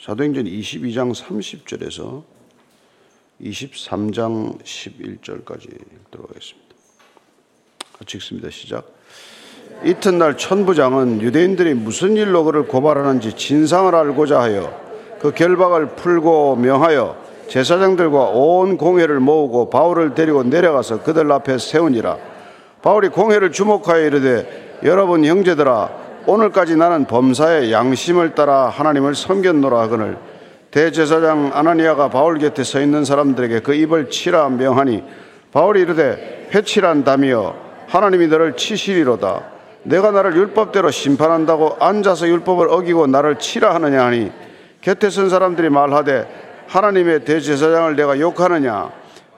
사도행전 22장 30절에서 23장 11절까지 들어가겠습니다. 같이 읽습니다. 시작. 이튿날 천부장은 유대인들이 무슨 일로 그를 고발하는지 진상을 알고자 하여 그 결박을 풀고 명하여 제사장들과 온 공회를 모으고 바울을 데리고 내려가서 그들 앞에 세우니라. 바울이 공회를 주목하여 이르되 여러분 형제들아 오늘까지 나는 범사의 양심을 따라 하나님을 섬겼노라 하거늘 대제사장 아나니아가 바울 곁에 서 있는 사람들에게 그 입을 치라 명하니 바울이 이르되 담이여 하나님이 너를 치시리로다. 내가 나를 율법대로 심판한다고 앉아서 율법을 어기고 나를 치라 하느냐 하니 곁에 선 사람들이 말하되 하나님의 대제사장을 내가 욕하느냐?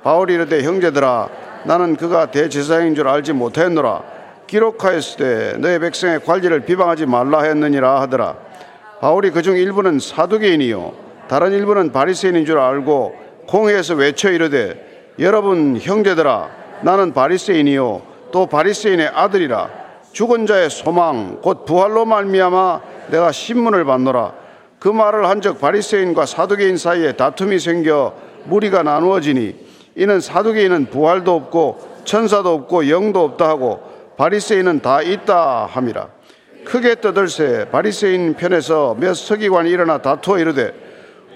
바울이 이르되 형제들아 나는 그가 대제사장인 줄 알지 못하였노라 기록하였을 때 너의 백성의 관리를 비방하지 말라 했느니라 하더라. 바울이 그중 일부는 사두개인이요 다른 일부는 바리새인인 줄 알고 공회에서 외쳐 이르되 여러분 형제들아 나는 바리새인이요 또 바리새인의 아들이라. 죽은 자의 소망 곧 부활로 말미암아 내가 신문을 받노라. 그 말을 한적 바리새인과 사두개인 사이에 다툼이 생겨 무리가 나누어지니 이는 사두개인은 부활도 없고 천사도 없고 영도 없다 하고 바리새인은 다 있다 함이라 크게 떠들세 바리새인 편에서 몇 서기관이 일어나 다투어 이르되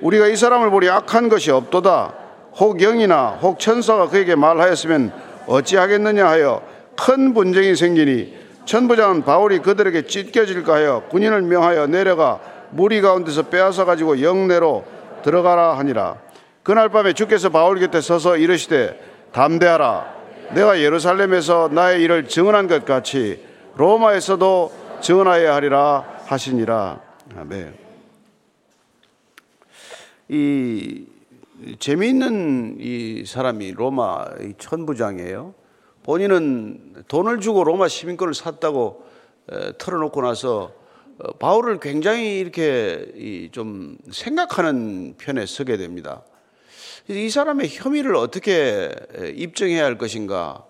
우리가 이 사람을 보리 악한 것이 없도다. 혹 영이나 혹 천사가 그에게 말하였으면 어찌하겠느냐 하여 큰 분쟁이 생기니 천부장은 바울이 그들에게 찢겨질까 하여 군인을 명하여 내려가 무리 가운데서 빼앗아 가지고 영내로 들어가라 하니라. 그날 밤에 주께서 바울 곁에 서서 이르시되 담대하라. 내가 예루살렘에서 나의 일을 증언한 것 같이 로마에서도 증언하여야 하리라 하시니라. 아멘. 이 재미있는 이 사람이 로마 천부장이에요. 본인은 돈을 주고 로마 시민권을 샀다고 털어놓고 나서 어, 바울을 굉장히 이렇게 좀 생각하는 편에 서게 됩니다. 이 사람의 혐의를 어떻게 입증해야 할 것인가.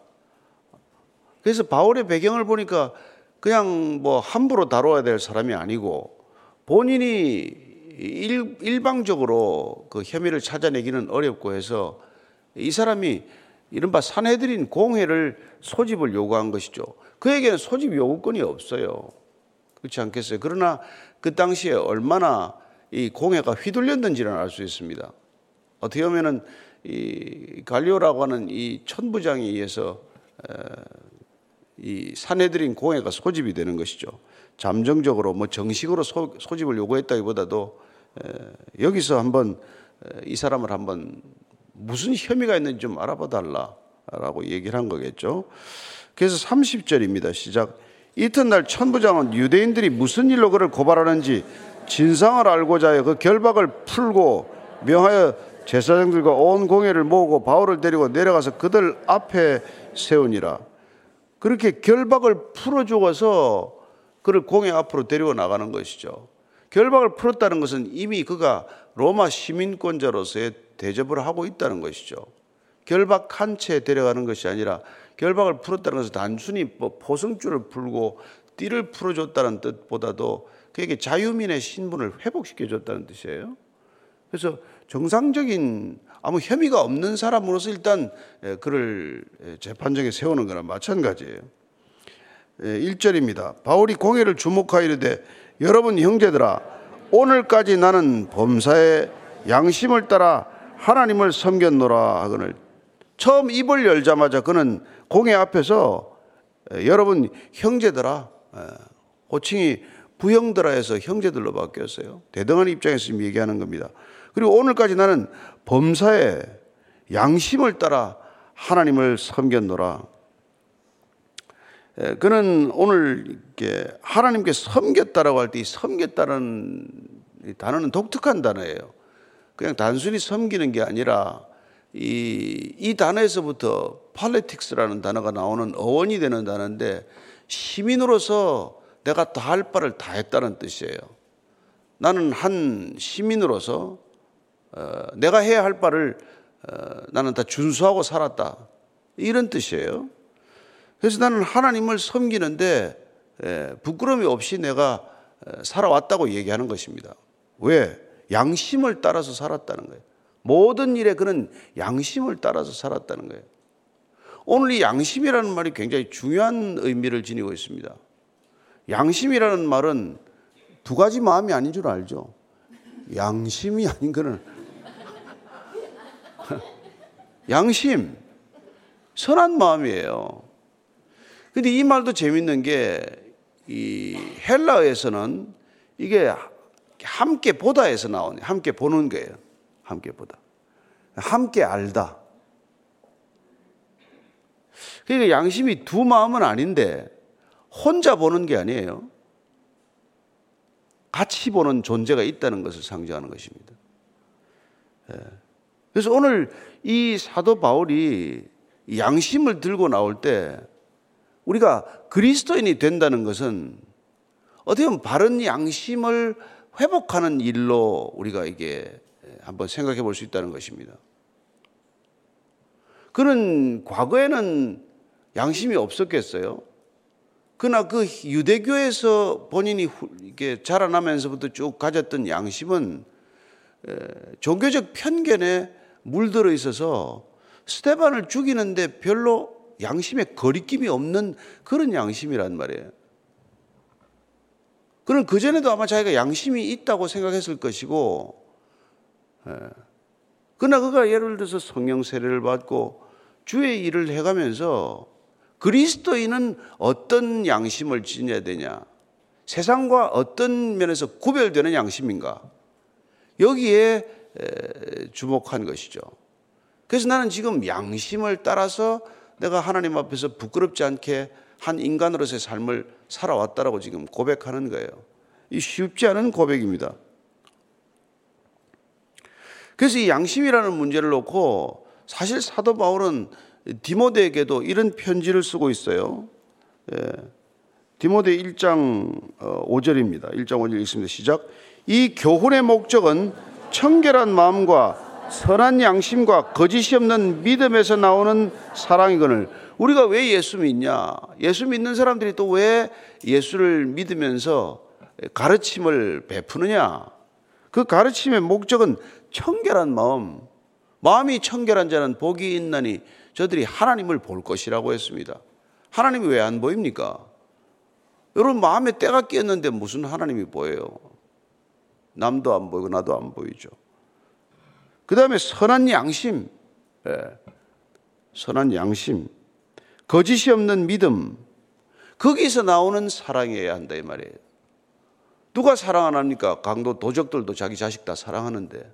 그래서 바울의 배경을 보니까 그냥 뭐 함부로 다뤄야 될 사람이 아니고 본인이 일, 일방적으로 그 혐의를 찾아내기는 어렵고 해서 이 사람이 이른바 산해드린 공회를 소집을 요구한 것이죠. 그에게는 소집 요구권이 없어요. 그렇지 않겠어요? 그러나 그 당시에 얼마나 이 공회가 휘둘렸는지는 알 수 있습니다. 어떻게 보면은 이 갈리오라고 하는 이 천부장에 의해서 이 산해드린 공회가 소집이 되는 것이죠. 잠정적으로 뭐 정식으로 소, 소집을 요구했다기보다도 여기서 한번 이 사람을 한번 무슨 혐의가 있는지 좀 알아봐 달라라고 얘기를 한 거겠죠. 그래서 30절입니다. 시작. 이튿날 천부장은 유대인들이 무슨 일로 그를 고발하는지 진상을 알고자 하여 그 결박을 풀고 명하여 제사장들과 온 공회를 모으고 바울을 데리고 내려가서 그들 앞에 세우니라. 그렇게 결박을 풀어주어서 그를 공회 앞으로 데리고 나가는 것이죠. 결박을 풀었다는 것은 이미 그가 로마 시민권자로서의 대접을 하고 있다는 것이죠. 결박한 채 데려가는 것이 아니라 결박을 풀었다는 것은 단순히 뭐 포승줄을 풀고 띠를 풀어줬다는 뜻보다도 그에게 자유민의 신분을 회복시켜 줬다는 뜻이에요. 그래서 정상적인 아무 혐의가 없는 사람으로서 일단 그를 재판정에 세우는 거나 마찬가지예요. 1절입니다. 바울이 공회를 주목하여 이르되 여러분 형제들아 오늘까지 나는 범사의 양심을 따라 하나님을 섬겼노라 하거늘 처음 입을 열자마자 그는 공회 앞에서 여러분 형제들아 호칭이 부형들아 해서 형제들로 바뀌었어요. 대등한 입장에서 얘기하는 겁니다. 그리고 오늘까지 나는 범사의 양심을 따라 하나님을 섬겼노라. 예, 그는 오늘 하나님께 섬겼다라고 할 때 이 섬겼다는 단어는 독특한 단어예요. 그냥 단순히 섬기는 게 아니라 이, 이 단어에서부터 팔레틱스라는 단어가 나오는 어원이 되는 단어인데 시민으로서 내가 다 할 바를 다 했다는 뜻이에요. 나는 한 시민으로서 어, 내가 해야 할 바를 어, 나는 다 준수하고 살았다. 이런 뜻이에요. 그래서 나는 하나님을 섬기는데 예, 부끄러움이 없이 내가 살아왔다고 얘기하는 것입니다. 왜? 양심을 따라서 살았다는 거예요. 모든 일에 그는 양심을 따라서 살았다는 거예요. 오늘 이 양심이라는 말이 굉장히 중요한 의미를 지니고 있습니다. 양심이라는 말은 두 가지 마음이 아닌 줄 알죠. 양심이 아닌 거는 양심, 선한 마음이에요. 근데 이 말도 재밌는 게 이 헬라어에서는 이게 함께 보다에서 나오네. 함께 보는 거예요. 함께 보다. 함께 알다. 그러니까 양심이 두 마음은 아닌데 혼자 보는 게 아니에요. 같이 보는 존재가 있다는 것을 상징하는 것입니다. 예. 그래서 오늘 이 사도 바울이 양심을 들고 나올 때 우리가 그리스도인이 된다는 것은 어떻게 보면 바른 양심을 회복하는 일로 우리가 이게 한번 생각해 볼 수 있다는 것입니다. 그는 과거에는 양심이 없었겠어요? 그러나 그 유대교에서 본인이 이렇게 자라나면서부터 쭉 가졌던 양심은 종교적 편견에 물들어 있어서 스테반을 죽이는데 별로 양심에 거리낌이 없는 그런 양심이란 말이에요. 그는 그전에도 아마 자기가 양심이 있다고 생각했을 것이고, 그러나 그가 예를 들어서 성령 세례를 받고 주의 일을 해가면서 그리스도인은 어떤 양심을 지녀야 되냐? 세상과 어떤 면에서 구별되는 양심인가? 여기에 주목한 것이죠. 그래서 나는 지금 양심을 따라서 내가 하나님 앞에서 부끄럽지 않게 한 인간으로서의 삶을 살아왔다라고 지금 고백하는 거예요. 이 쉽지 않은 고백입니다. 그래서 이 양심이라는 문제를 놓고 사실 사도 바울은 디모데에게도 이런 편지를 쓰고 있어요. 예. 디모데 1장 5절입니다. 어, 1장 5절 읽습니다. 시작. 이 교훈의 목적은 청결한 마음과 선한 양심과 거짓이 없는 믿음에서 나오는 사랑이거늘 우리가 왜 예수 믿냐? 예수 믿는 사람들이 또 왜 예수를 믿으면서 가르침을 베푸느냐? 그 가르침의 목적은 청결한 마음. 마음이 청결한 자는 복이 있나니 저들이 하나님을 볼 것이라고 했습니다. 하나님이 왜 안 보입니까? 여러분 마음에 때가 끼었는데 무슨 하나님이 보여요? 남도 안 보이고 나도 안 보이죠. 그 다음에 선한 양심, 예. 선한 양심, 거짓이 없는 믿음, 거기서 나오는 사랑이어야 한다 이 말이에요. 누가 사랑 안 합니까? 강도 도적들도 자기 자식 다 사랑하는데.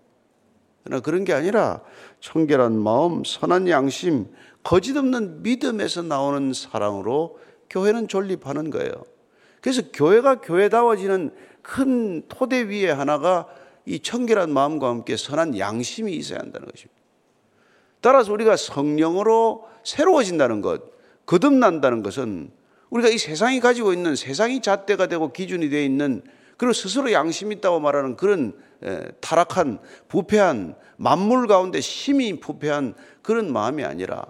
그러나 그런 게 아니라 청결한 마음, 선한 양심, 거짓 없는 믿음에서 나오는 사랑으로 교회는 존립하는 거예요. 그래서 교회가 교회다워지는 큰 토대 위에 하나가 이 청결한 마음과 함께 선한 양심이 있어야 한다는 것입니다. 따라서 우리가 성령으로 새로워진다는 것, 거듭난다는 것은 우리가 이 세상이 가지고 있는 세상이 잣대가 되고 기준이 되어 있는 그리고 스스로 양심 있다고 말하는 그런 타락한 부패한 만물 가운데 심히 부패한 그런 마음이 아니라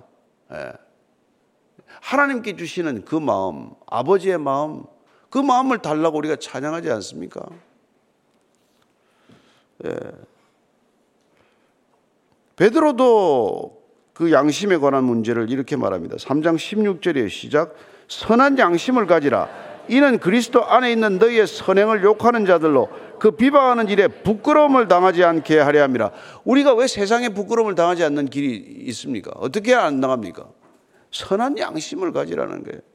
하나님께 주시는 그 마음, 아버지의 마음, 그 마음을 달라고 우리가 찬양하지 않습니까? 예. 베드로도 그 양심에 관한 문제를 이렇게 말합니다. 3장 16절의 시작. 선한 양심을 가지라. 이는 그리스도 안에 있는 너희의 선행을 욕하는 자들로 그 비방하는 일에 부끄러움을 당하지 않게 하려 함이라. 우리가 왜 세상에 부끄러움을 당하지 않는 길이 있습니까? 어떻게 안 당합니까? 선한 양심을 가지라는 거예요.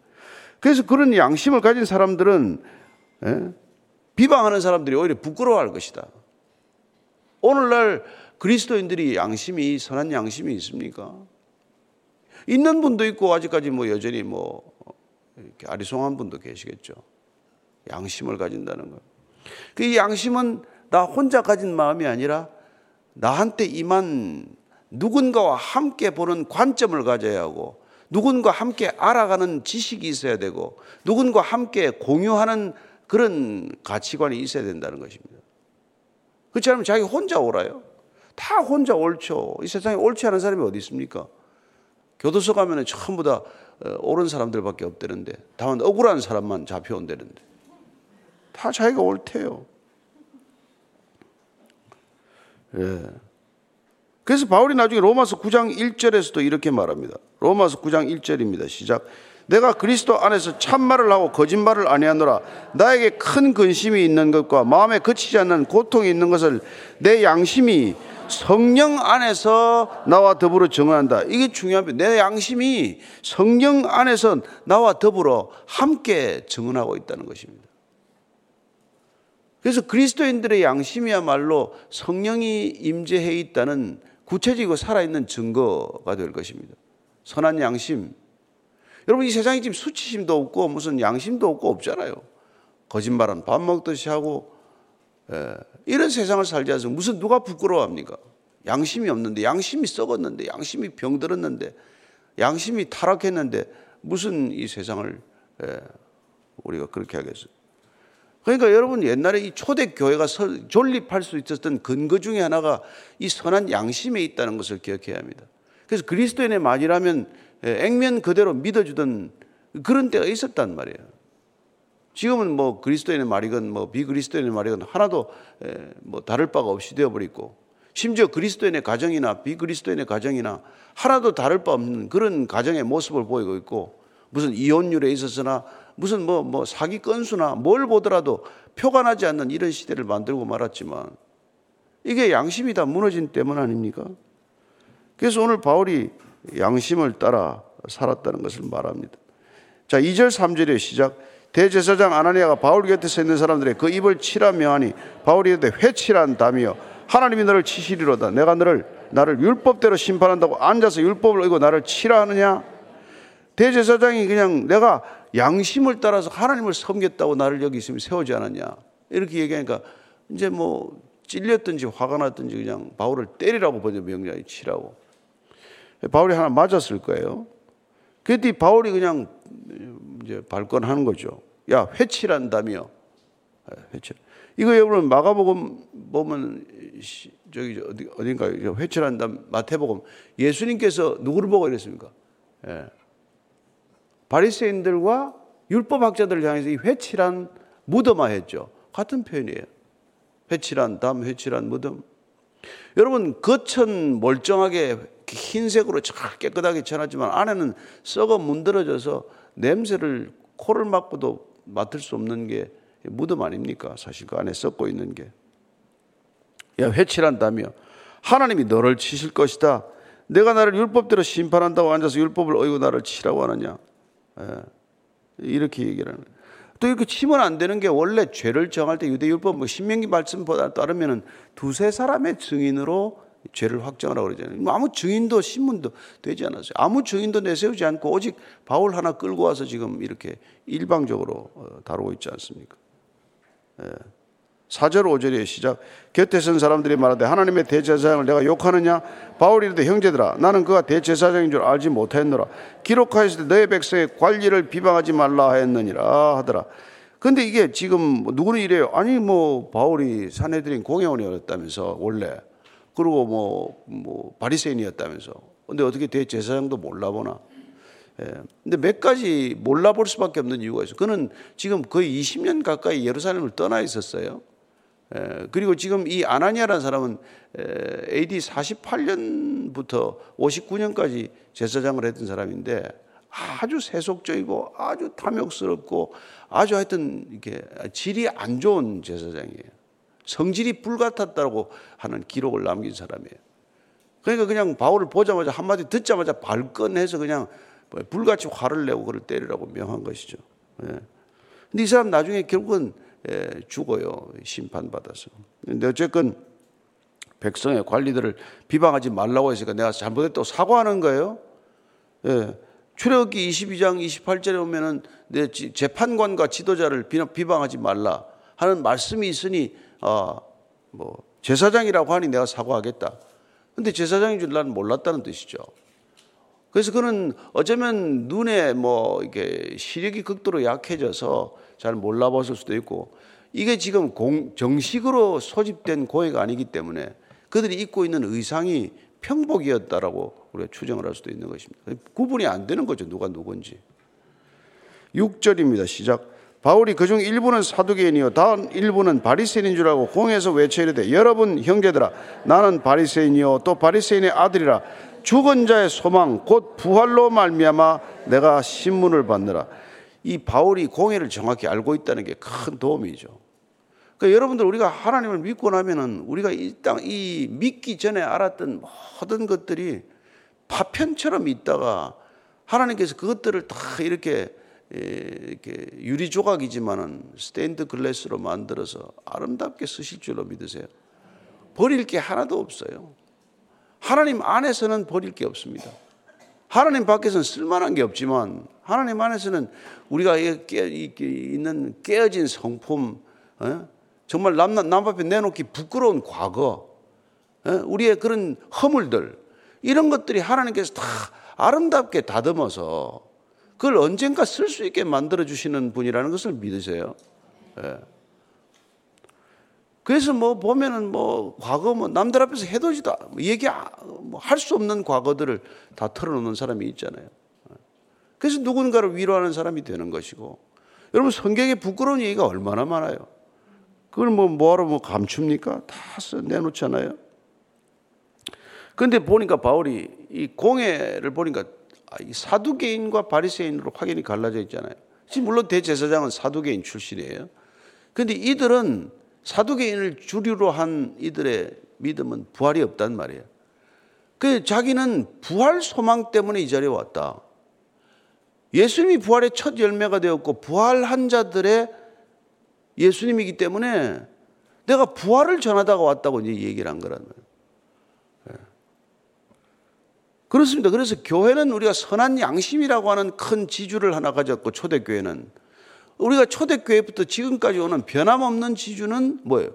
그래서 그런 양심을 가진 사람들은 예? 비방하는 사람들이 오히려 부끄러워할 것이다. 오늘날 그리스도인들이 양심이 선한 양심이 있습니까? 있는 분도 있고 아직까지 뭐 여전히 뭐 이렇게 아리송한 분도 계시겠죠. 양심을 가진다는 것. 그 양심은 나 혼자 가진 마음이 아니라 나한테 임한 누군가와 함께 보는 관점을 가져야 하고 누군가 함께 알아가는 지식이 있어야 되고 누군가 함께 공유하는 그런 가치관이 있어야 된다는 것입니다. 그렇지 않으면 자기 혼자 옳아요. 다 혼자 옳죠. 이 세상에 옳지 않은 사람이 어디 있습니까? 교도소 가면 전부 다 어, 옳은 사람들밖에 없다는데 다만 억울한 사람만 잡혀온다는데 다 자기가 옳대요. 예. 그래서 바울이 나중에 로마서 9장 1절에서도 이렇게 말합니다. 로마서 9장 1절입니다. 시작. 내가 그리스도 안에서 참말을 하고 거짓말을 아니하노라. 나에게 큰 근심이 있는 것과 마음에 거치지 않는 고통이 있는 것을 내 양심이 성령 안에서 나와 더불어 정한다. 이게 중요합니다. 내 양심이 성령 안에서 나와 더불어 함께 정언하고 있다는 것입니다. 그래서 그리스도인들의 양심이야말로 성령이 임재해 있다는 구체적이고 살아있는 증거가 될 것입니다. 선한 양심. 여러분 이 세상에 지금 수치심도 없고 무슨 양심도 없고 없잖아요. 거짓말은 밥 먹듯이 하고 예, 이런 세상을 살지 않습니까? 무슨 누가 부끄러워합니까? 양심이 없는데 양심이 썩었는데 양심이 병들었는데 양심이 타락했는데 무슨 이 세상을 예, 우리가 그렇게 하겠어요? 그러니까 여러분 옛날에 이 초대 교회가 존립할 수 있었던 근거 중에 하나가 이 선한 양심에 있다는 것을 기억해야 합니다. 그래서 그리스도인의 말이라면 예, 액면 그대로 믿어주던 그런 때가 있었단 말이에요. 지금은 뭐 그리스도인의 말이건 뭐 비그리스도인의 말이건 하나도 예, 뭐 다를 바가 없이 되어버리고 심지어 그리스도인의 가정이나 비그리스도인의 가정이나 하나도 다를 바 없는 그런 가정의 모습을 보이고 있고 무슨 이혼율에 있어서나 무슨 뭐, 뭐 사기 건수나 뭘 보더라도 표가 나지 않는 이런 시대를 만들고 말았지만 이게 양심이 다 무너진 때문 아닙니까? 그래서 오늘 바울이 양심을 따라 살았다는 것을 말합니다. 자, 2절 3절의 시작. 대제사장 아나니아가 바울 곁에 서 있는 사람들의 그 입을 치라 명하니 바울이 이르되 회치란 담이여 하나님이 너를 치시리로다 내가 너를 나를 율법대로 심판한다고 앉아서 율법을 의고 나를 치라 하느냐 대제사장이 그냥 내가 양심을 따라서 하나님을 섬겼다고 나를 여기 있으면 세우지 않았냐. 이렇게 얘기하니까 이제 뭐 찔렸든지 화가 났든지 그냥 바울을 때리라고 번져 명령이 치라고. 바울이 하나 맞았을 거예요. 그랬더니 바울이 그냥 이제 발권하는 거죠. 야, 회치란다며. 회치. 이거 여러분 마가복음 보면 저기 어디 어딘가 회치란다 마태복음 예수님께서 누구를 보고 이랬습니까? 예. 바리새인들과 율법 학자들을 향해서 이 회칠한 무덤화했죠. 같은 표현이에요. 회칠한 담, 회칠한 무덤. 여러분 겉은 멀쩡하게 흰색으로 잘 깨끗하게 쳐놨지만 안에는 썩어 문드러져서 냄새를 코를 막고도 맡을 수 없는 게 무덤 아닙니까? 사실 그 안에 썩고 있는 게. 야 회칠한다며 하나님이 너를 치실 것이다. 내가 나를 율법대로 심판한다고 앉아서 율법을 어이고 나를 치라고 하느냐? 예. 이렇게 얘기를 하는 거예요. 또 이렇게 치면 안 되는 게 원래 죄를 정할 때 유대율법 뭐 신명기 말씀보다 따르면은 두세 사람의 증인으로 죄를 확정하라고 그러잖아요. 뭐 아무 증인도 신문도 되지 않았어요. 아무 증인도 내세우지 않고 오직 바울 하나 끌고 와서 지금 이렇게 일방적으로 어, 다루고 있지 않습니까? 예. 4절 5절의 시작. 곁에 선 사람들이 말하되 하나님의 대제사장을 내가 욕하느냐? 바울이 이르되 형제들아 나는 그가 대제사장인 줄 알지 못하였노라. 기록하였을 때 너의 백성의 관리를 비방하지 말라 하였느니라 하더라. 근데 이게 지금 뭐 누구는 이래요? 아니 뭐 바울이 사내들인 공회원이었다면서 원래. 그리고 뭐, 뭐 바리새인이었다면서. 근데 어떻게 대제사장도 몰라보나? 예. 근데 몇 가지 몰라볼 수밖에 없는 이유가 있어요. 그는 지금 거의 20년 가까이 예루살렘을 떠나 있었어요. 그리고 지금 이 아나니아라는 사람은 AD 48년부터 59년까지 제사장을 했던 사람인데 아주 세속적이고 아주 탐욕스럽고 아주 하여튼 이렇게 질이 안 좋은 제사장이에요. 성질이 불같았다고 하는 기록을 남긴 사람이에요. 그러니까 그냥 바울을 보자마자 한마디 듣자마자 발끈해서 그냥 불같이 화를 내고 그를 때리라고 명한 것이죠. 근데 이 사람 나중에 결국은 예, 죽어요. 심판받아서. 근데 어쨌건 백성의 관리들을 비방하지 말라고 했으니까 내가 잘못했다고 사과하는 거예요. 예. 출애굽기 22장 28절에 보면은 내 재판관과 지도자를 비방하지 말라 하는 말씀이 있으니 아 뭐 제사장이라고 하니 내가 사과하겠다. 근데 제사장인 줄 나는 몰랐다는 뜻이죠. 그래서 그는 어쩌면 눈에 뭐 이게 시력이 극도로 약해져서 잘 몰라봤을 수도 있고 이게 지금 공, 정식으로 소집된 고해가 아니기 때문에 그들이 입고 있는 의상이 평복이었다라고 우리가 추정을 할 수도 있는 것입니다. 구분이 안 되는 거죠. 누가 누군지. 6절입니다. 시작. 바울이 그중 일부는 사두개인이요 다음 일부는 바리새인인 줄 알고 공에서 외쳐 이르되 여러분 형제들아 나는 바리새인이요 또 바리새인의 아들이라 죽은 자의 소망 곧 부활로 말미암아 내가 신문을 받느라 이 바울이 공예를 정확히 알고 있다는 게 큰 도움이죠. 그러니까 여러분들 우리가 하나님을 믿고 나면은 우리가 이 땅 이 믿기 전에 알았던 모든 것들이 파편처럼 있다가 하나님께서 그것들을 다 이렇게 이렇게 유리 조각이지만은 스테인드 글래스로 만들어서 아름답게 쓰실 줄로 믿으세요. 버릴 게 하나도 없어요. 하나님 안에서는 버릴 게 없습니다. 하나님 밖에서는 쓸만한 게 없지만 하나님 안에서는 우리가 있는 깨어진 성품, 어? 정말 남, 남 앞에 내놓기 부끄러운 과거, 어? 우리의 그런 허물들 이런 것들이 하나님께서 다 아름답게 다듬어서 그걸 언젠가 쓸 수 있게 만들어 주시는 분이라는 것을 믿으세요. 예. 그래서 뭐 보면은 뭐 과거 뭐 남들 앞에서 해도지도 뭐 얘기 뭐 할 수 없는 과거들을 다 털어놓는 사람이 있잖아요. 그래서 누군가를 위로하는 사람이 되는 것이고 여러분 성경에 부끄러운 얘기가 얼마나 많아요. 그걸 뭐 뭐하러 뭐 감춥니까? 다 내놓잖아요. 그런데 보니까 바울이 이 공예를 보니까 사두개인과 바리새인으로 확연히 갈라져 있잖아요. 지금 물론 대제사장은 사두개인 출신이에요. 그런데 이들은 사두개인을 주류로 한 이들의 믿음은 부활이 없단 말이에요. 그 자기는 부활 소망 때문에 이 자리에 왔다. 예수님이 부활의 첫 열매가 되었고 부활한 자들의 예수님이기 때문에 내가 부활을 전하다가 왔다고 이제 얘기를 한 거란 말이에요. 예. 그렇습니다. 그래서 교회는 우리가 선한 양심이라고 하는 큰 지주를 하나 가졌고 초대교회는 우리가 초대교회부터 지금까지 오는 변함없는 지주는 뭐예요?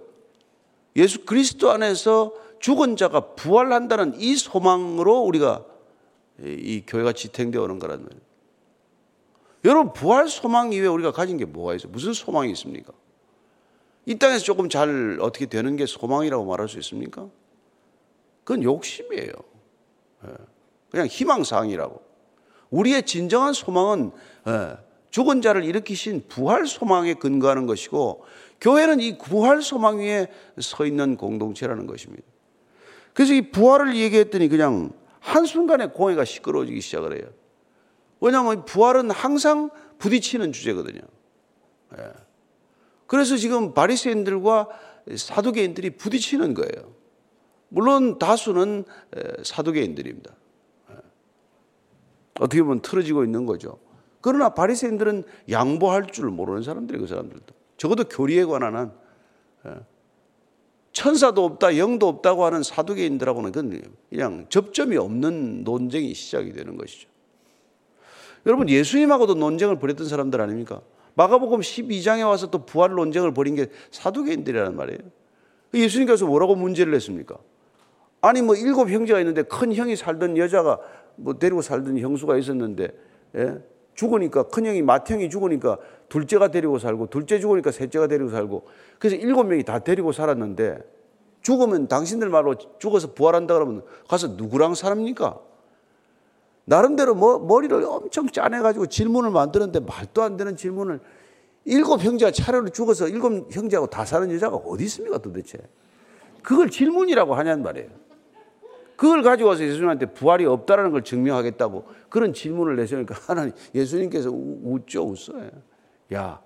예수 그리스도 안에서 죽은 자가 부활한다는 이 소망으로 우리가 이 교회가 지탱되어 오는 거란 말이에요. 여러분, 부활 소망 이외에 우리가 가진 게 뭐가 있어요? 무슨 소망이 있습니까? 이 땅에서 조금 잘 어떻게 되는 게 소망이라고 말할 수 있습니까? 그건 욕심이에요. 예. 그냥 희망사항이라고. 우리의 진정한 소망은 예, 죽은 자를 일으키신 부활 소망에 근거하는 것이고 교회는 이 부활 소망 위에 서 있는 공동체라는 것입니다. 그래서 이 부활을 얘기했더니 그냥 한순간에 공회가 시끄러워지기 시작을 해요. 왜냐하면 부활은 항상 부딪히는 주제거든요. 예. 그래서 지금 바리새인들과 사두개인들이 부딪히는 거예요. 물론 다수는 사두개인들입니다. 예. 어떻게 보면 틀어지고 있는 거죠. 그러나 바리새인들은 양보할 줄 모르는 사람들이 그 사람들도 적어도 교리에 관한 한 예. 천사도 없다, 영도 없다고 하는 사두개인들하고는 그냥 접점이 없는 논쟁이 시작이 되는 것이죠. 여러분 예수님하고도 논쟁을 벌였던 사람들 아닙니까? 마가복음 12장에 와서 또 부활 논쟁을 벌인 게 사두개인들이라는 말이에요. 예수님께서 뭐라고 문제를 냈습니까? 아니 뭐 일곱 형제가 있는데 큰 형이 살던 여자가 뭐 데리고 살던 형수가 있었는데 예? 죽으니까 큰 형이 맏형이 죽으니까 둘째가 데리고 살고 둘째 죽으니까 셋째가 데리고 살고 그래서 일곱 명이 다 데리고 살았는데 죽으면 당신들 말로 죽어서 부활한다 그러면 가서 누구랑 살합니까? 나름대로 뭐 머리를 엄청 짜내가지고 질문을 만드는데 말도 안 되는 질문을 일곱 형제가 차례로 죽어서 일곱 형제하고 다 사는 여자가 어디 있습니까 도대체? 그걸 질문이라고 하냐는 말이에요. 그걸 가지고 와서 예수님한테 부활이 없다라는 걸 증명하겠다고 그런 질문을 내시니까 하나님 예수님께서 웃죠 웃어요. 야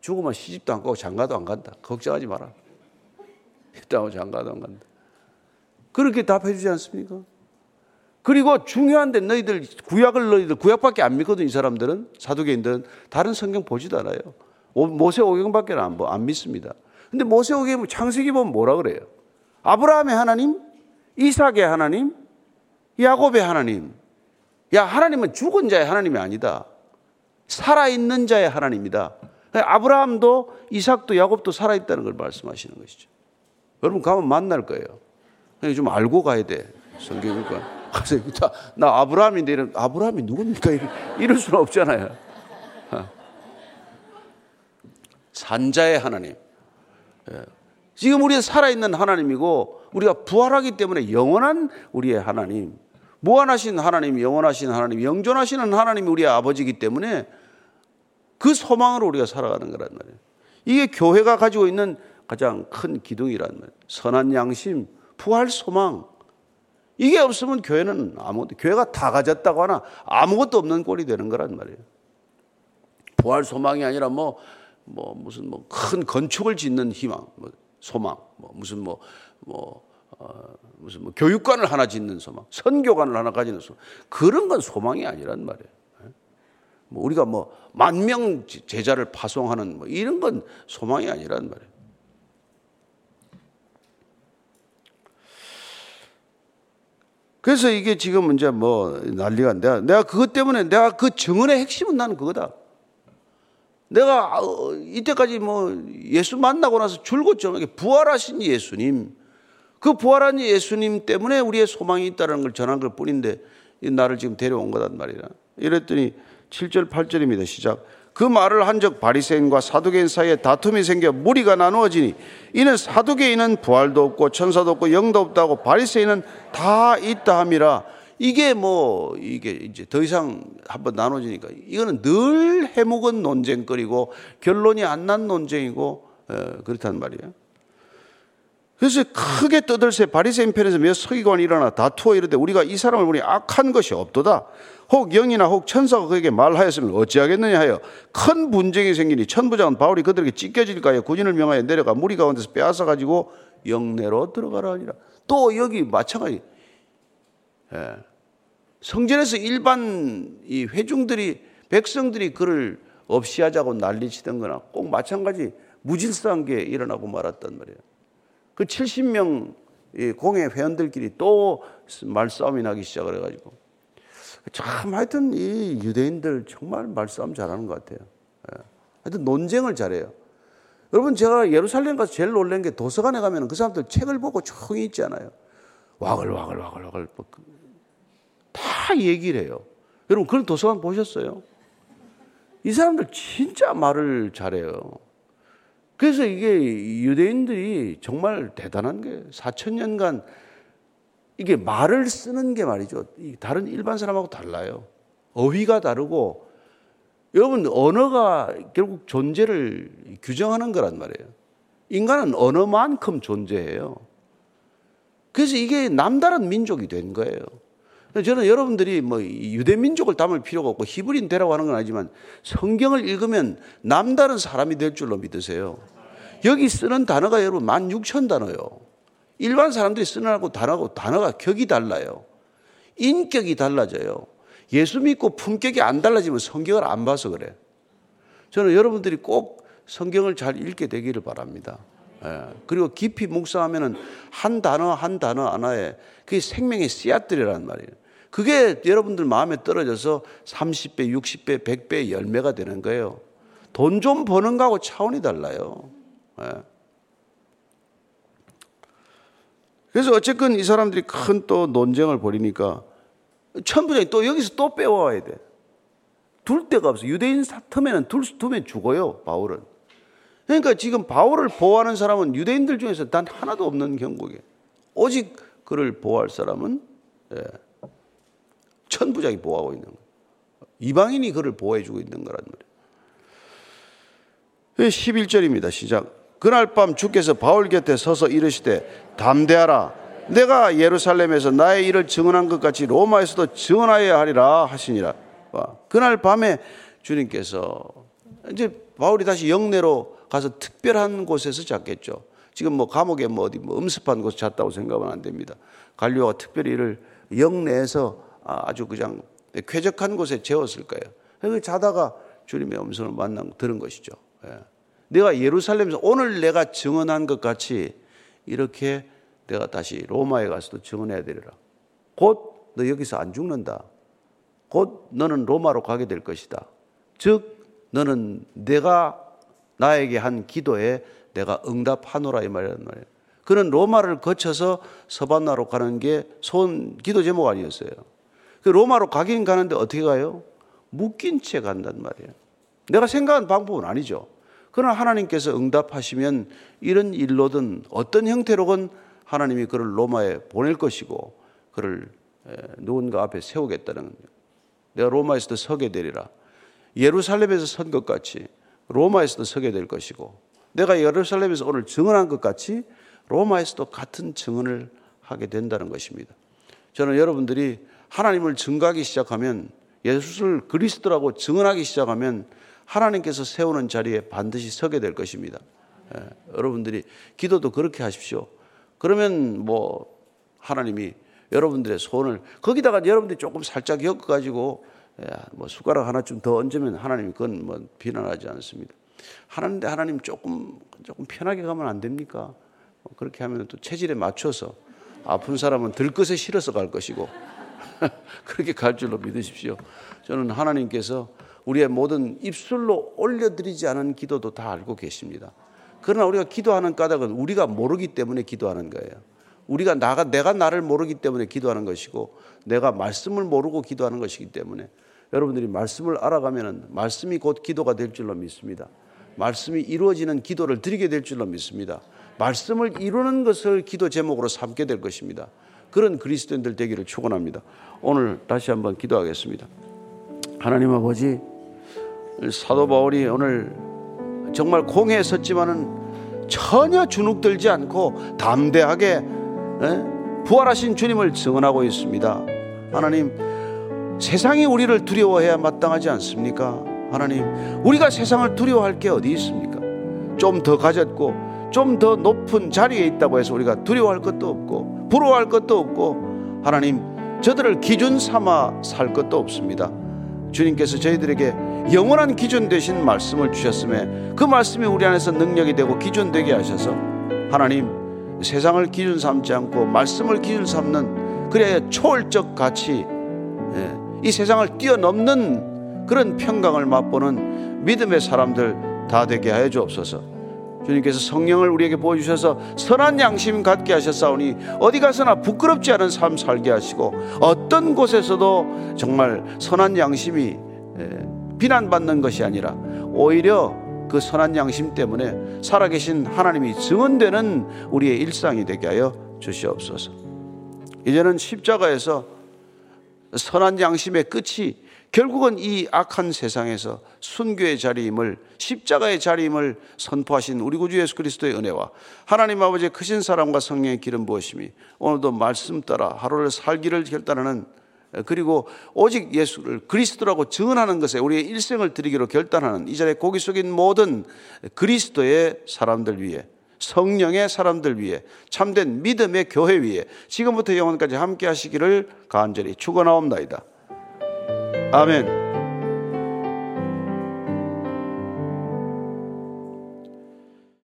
죽으면 시집도 안 가고 장가도 안 간다. 걱정하지 마라. 시집도 장가도 안 간다. 그렇게 답해 주지 않습니까? 그리고 중요한데 너희들 구약을 너희들 구약밖에 안 믿거든 이 사람들은 사두개인들은 다른 성경 보지도 않아요. 모세 오경밖에 안, 안 믿습니다. 근데 모세 오경 창세기 보면 뭐라 그래요? 아브라함의 하나님, 이삭의 하나님, 야곱의 하나님. 야 하나님은 죽은 자의 하나님이 아니다. 살아 있는 자의 하나님이다. 아브라함도 이삭도 야곱도 살아 있다는 걸 말씀하시는 것이죠. 여러분 가면 만날 거예요. 좀 알고 가야 돼. 성경이니까. 그래서 나 아브라함인데 이런 아브라함이 누굽니까? 이럴 수는 없잖아요. 어. 산자의 하나님. 예. 지금 우리가 살아있는 하나님이고 우리가 부활하기 때문에 영원한 우리의 하나님, 무한하신 하나님, 영원하신 하나님, 영존하시는 하나님이 우리의 아버지이기 때문에 그 소망으로 우리가 살아가는 거란 말이에요. 이게 교회가 가지고 있는 가장 큰 기둥이란 말이에요. 선한 양심, 부활 소망. 이게 없으면 교회는 아무 교회가 다 가졌다고 하나 아무것도 없는 꼴이 되는 거란 말이에요. 부활 소망이 아니라 뭐, 뭐 무슨 뭐 큰 건축을 짓는 희망, 뭐 소망, 뭐 무슨 뭐, 뭐, 어, 무슨 뭐 교육관을 하나 짓는 소망, 선교관을 하나 가지는 소망. 그런 건 소망이 아니란 말이에요. 예? 뭐 우리가 뭐 만 명 제자를 파송하는 뭐 이런 건 소망이 아니란 말이에요. 그래서 이게 지금 이제 뭐 난리가 내가 내가 그것 때문에 내가 그 증언의 핵심은 나는 그거다. 내가 어, 이때까지 뭐 예수 만나고 나서 줄곧 정하게 부활하신 예수님, 그 부활한 예수님 때문에 우리의 소망이 있다는 걸 전한 것 뿐인데 나를 지금 데려온 거단 말이야. 이랬더니 7절 8절입니다. 시작. 그 말을 한 적 바리새인과 사두개인 사이에 다툼이 생겨 무리가 나누어지니 이는 사두개인은 부활도 없고 천사도 없고 영도 없다고 바리새인은 다 있다 함이라 이게 뭐 이게 이제 더 이상 한번 나눠지니까 이거는 늘 해묵은 논쟁거리고 결론이 안 난 논쟁이고 에, 그렇단 말이에요. 그래서 크게 떠들새 바리새인 편에서 몇 서기관이 일어나 다투어 이르되 우리가 이 사람을 보니 악한 것이 없도다. 혹 영이나 혹 천사가 그에게 말하였으면 어찌하겠느냐 하여 큰 분쟁이 생기니 천부장은 바울이 그들에게 찢겨질까 하여 군인을 명하여 내려가 무리 가운데서 빼앗아 가지고 영내로 들어가라 하니라. 또 여기 마찬가지. 예. 성전에서 일반 이 회중들이 백성들이 그를 없이 하자고 난리치던 거나 꼭 마찬가지 무질서한 게 일어나고 말았단 말이에요. 그 70명 공회 회원들끼리 또 말싸움이 나기 시작을 해가지고 참 하여튼 이 유대인들 정말 말싸움 잘하는 것 같아요. 예. 하여튼 논쟁을 잘해요. 여러분 제가 예루살렘 가서 제일 놀란 게 도서관에 가면 그 사람들 책을 보고 조용히 있잖아요. 와글 와글 와글 와글 다 얘기를 해요. 여러분 그런 도서관 보셨어요? 이 사람들 진짜 말을 잘해요. 그래서 이게 유대인들이 정말 대단한 게 4천 년간 이게 말을 쓰는 게 말이죠. 다른 일반 사람하고 달라요. 어휘가 다르고 여러분 언어가 결국 존재를 규정하는 거란 말이에요. 인간은 언어만큼 존재해요. 그래서 이게 남다른 민족이 된 거예요. 저는 여러분들이 뭐 유대 민족을 담을 필요가 없고 히브리인 되라고 하는 건 아니지만 성경을 읽으면 남다른 사람이 될 줄로 믿으세요. 여기 쓰는 단어가 여러분 만 육천 단어요. 일반 사람들이 쓰는 단어하고 단어가 격이 달라요. 인격이 달라져요. 예수 믿고 품격이 안 달라지면 성경을 안 봐서 그래. 저는 여러분들이 꼭 성경을 잘 읽게 되기를 바랍니다. 예. 그리고 깊이 묵상하면은 한 단어 한 단어 하나에 그게 생명의 씨앗들이란 말이에요. 그게 여러분들 마음에 떨어져서 30배, 60배, 100배 열매가 되는 거예요. 돈 좀 버는 거하고 차원이 달라요. 예. 그래서 어쨌건 이 사람들이 큰 또 논쟁을 벌이니까 천부장이 또 여기서 또 빼와야 돼. 둘 데가 없어. 유대인 틈에는 둘, 두면 죽어요, 바울은. 그러니까 지금 바울을 보호하는 사람은 유대인들 중에서 단 하나도 없는 경국에 오직 그를 보호할 사람은 예, 천부장이 보호하고 있는 거예요. 이방인이 그를 보호해주고 있는 거란 말이에요. 11절입니다. 시작. 그날 밤 주께서 바울 곁에 서서 이르시되 담대하라. 내가 예루살렘에서 나의 일을 증언한 것 같이 로마에서도 증언하여야 하리라 하시니라. 그날 밤에 주님께서 이제 바울이 다시 영내로 가서 특별한 곳에서 잤겠죠. 지금 뭐 감옥에 뭐 어디 뭐 음습한 곳에 잤다고 생각하면 안 됩니다. 갈리오가 특별히 이를 영내에서 아주 그냥 쾌적한 곳에 재웠을 거예요. 그래서 자다가 주님의 음성을 만난 들은 것이죠. 예. 내가 예루살렘에서 오늘 내가 증언한 것 같이 이렇게 내가 다시 로마에 가서도 증언해야 되리라. 곧 너 여기서 안 죽는다. 곧 너는 로마로 가게 될 것이다. 즉 너는 내가 나에게 한 기도에 내가 응답하노라 이 말이란 말이에요. 그는 로마를 거쳐서 서반나로 가는 게 소원 기도 제목 아니었어요. 그 로마로 가긴 가는데 어떻게 가요? 묶인 채 간단 말이에요. 내가 생각한 방법은 아니죠. 그러나 하나님께서 응답하시면 이런 일로든 어떤 형태로건 하나님이 그를 로마에 보낼 것이고 그를 누군가 앞에 세우겠다는 내가 로마에서도 서게 되리라. 예루살렘에서 선 것 같이 로마에서도 서게 될 것이고 내가 예루살렘에서 오늘 증언한 것 같이 로마에서도 같은 증언을 하게 된다는 것입니다. 저는 여러분들이 하나님을 증거하기 시작하면 예수를 그리스도라고 증언하기 시작하면 하나님께서 세우는 자리에 반드시 서게 될 것입니다. 예, 여러분들이 기도도 그렇게 하십시오. 그러면 뭐 하나님이 여러분들의 소원을 거기다가 여러분들이 조금 살짝 엮어가지고 예, 뭐 숟가락 하나쯤 더 얹으면 하나님이 그건 뭐 비난하지 않습니다. 하나님 하나님 조금 조금 편하게 가면 안 됩니까? 뭐 그렇게 하면 또 체질에 맞춰서 아픈 사람은 들 것에 실어서 갈 것이고 그렇게 갈 줄로 믿으십시오. 저는 하나님께서 우리의 모든 입술로 올려드리지 않은 기도도 다 알고 계십니다. 그러나 우리가 기도하는 까닭은 우리가 모르기 때문에 기도하는 거예요. 우리가 나가 내가 나를 모르기 때문에 기도하는 것이고 내가 말씀을 모르고 기도하는 것이기 때문에 여러분들이 말씀을 알아가면은 말씀이 곧 기도가 될 줄로 믿습니다. 말씀이 이루어지는 기도를 드리게 될 줄로 믿습니다. 말씀을 이루는 것을 기도 제목으로 삼게 될 것입니다. 그런 그리스도인들 되기를 축원합니다. 오늘 다시 한번 기도하겠습니다. 하나님 아버지 사도 바울이 오늘 정말 공회에 섰지만은 전혀 주눅들지 않고 담대하게 부활하신 주님을 증언하고 있습니다. 하나님 세상이 우리를 두려워해야 마땅하지 않습니까? 하나님 우리가 세상을 두려워할 게 어디 있습니까? 좀 더 가졌고 좀 더 높은 자리에 있다고 해서 우리가 두려워할 것도 없고 부러워할 것도 없고 하나님 저들을 기준 삼아 살 것도 없습니다. 주님께서 저희들에게 영원한 기준 되신 말씀을 주셨음에 그 말씀이 우리 안에서 능력이 되고 기준 되게 하셔서 하나님 세상을 기준 삼지 않고 말씀을 기준 삼는 그래 초월적 가치 예, 이 세상을 뛰어넘는 그런 평강을 맛보는 믿음의 사람들 다 되게 하여 주옵소서. 주님께서 성령을 우리에게 보여주셔서 선한 양심 갖게 하셨사오니 어디 가서나 부끄럽지 않은 삶 살게 하시고 어떤 곳에서도 정말 선한 양심이 비난받는 것이 아니라 오히려 그 선한 양심 때문에 살아계신 하나님이 증언되는 우리의 일상이 되게 하여 주시옵소서. 이제는 십자가에서 선한 양심의 끝이 결국은 이 악한 세상에서 순교의 자리임을 십자가의 자리임을 선포하신 우리 구주 예수 그리스도의 은혜와 하나님 아버지의 크신 사랑과 성령의 기름 부으심이 오늘도 말씀 따라 하루를 살기를 결단하는 그리고 오직 예수를 그리스도라고 증언하는 것에 우리의 일생을 드리기로 결단하는 이 자리에 고기 속인 모든 그리스도의 사람들 위해 성령의 사람들 위해 참된 믿음의 교회 위에 지금부터 영원까지 함께 하시기를 간절히 축원하옵나이다. 아멘.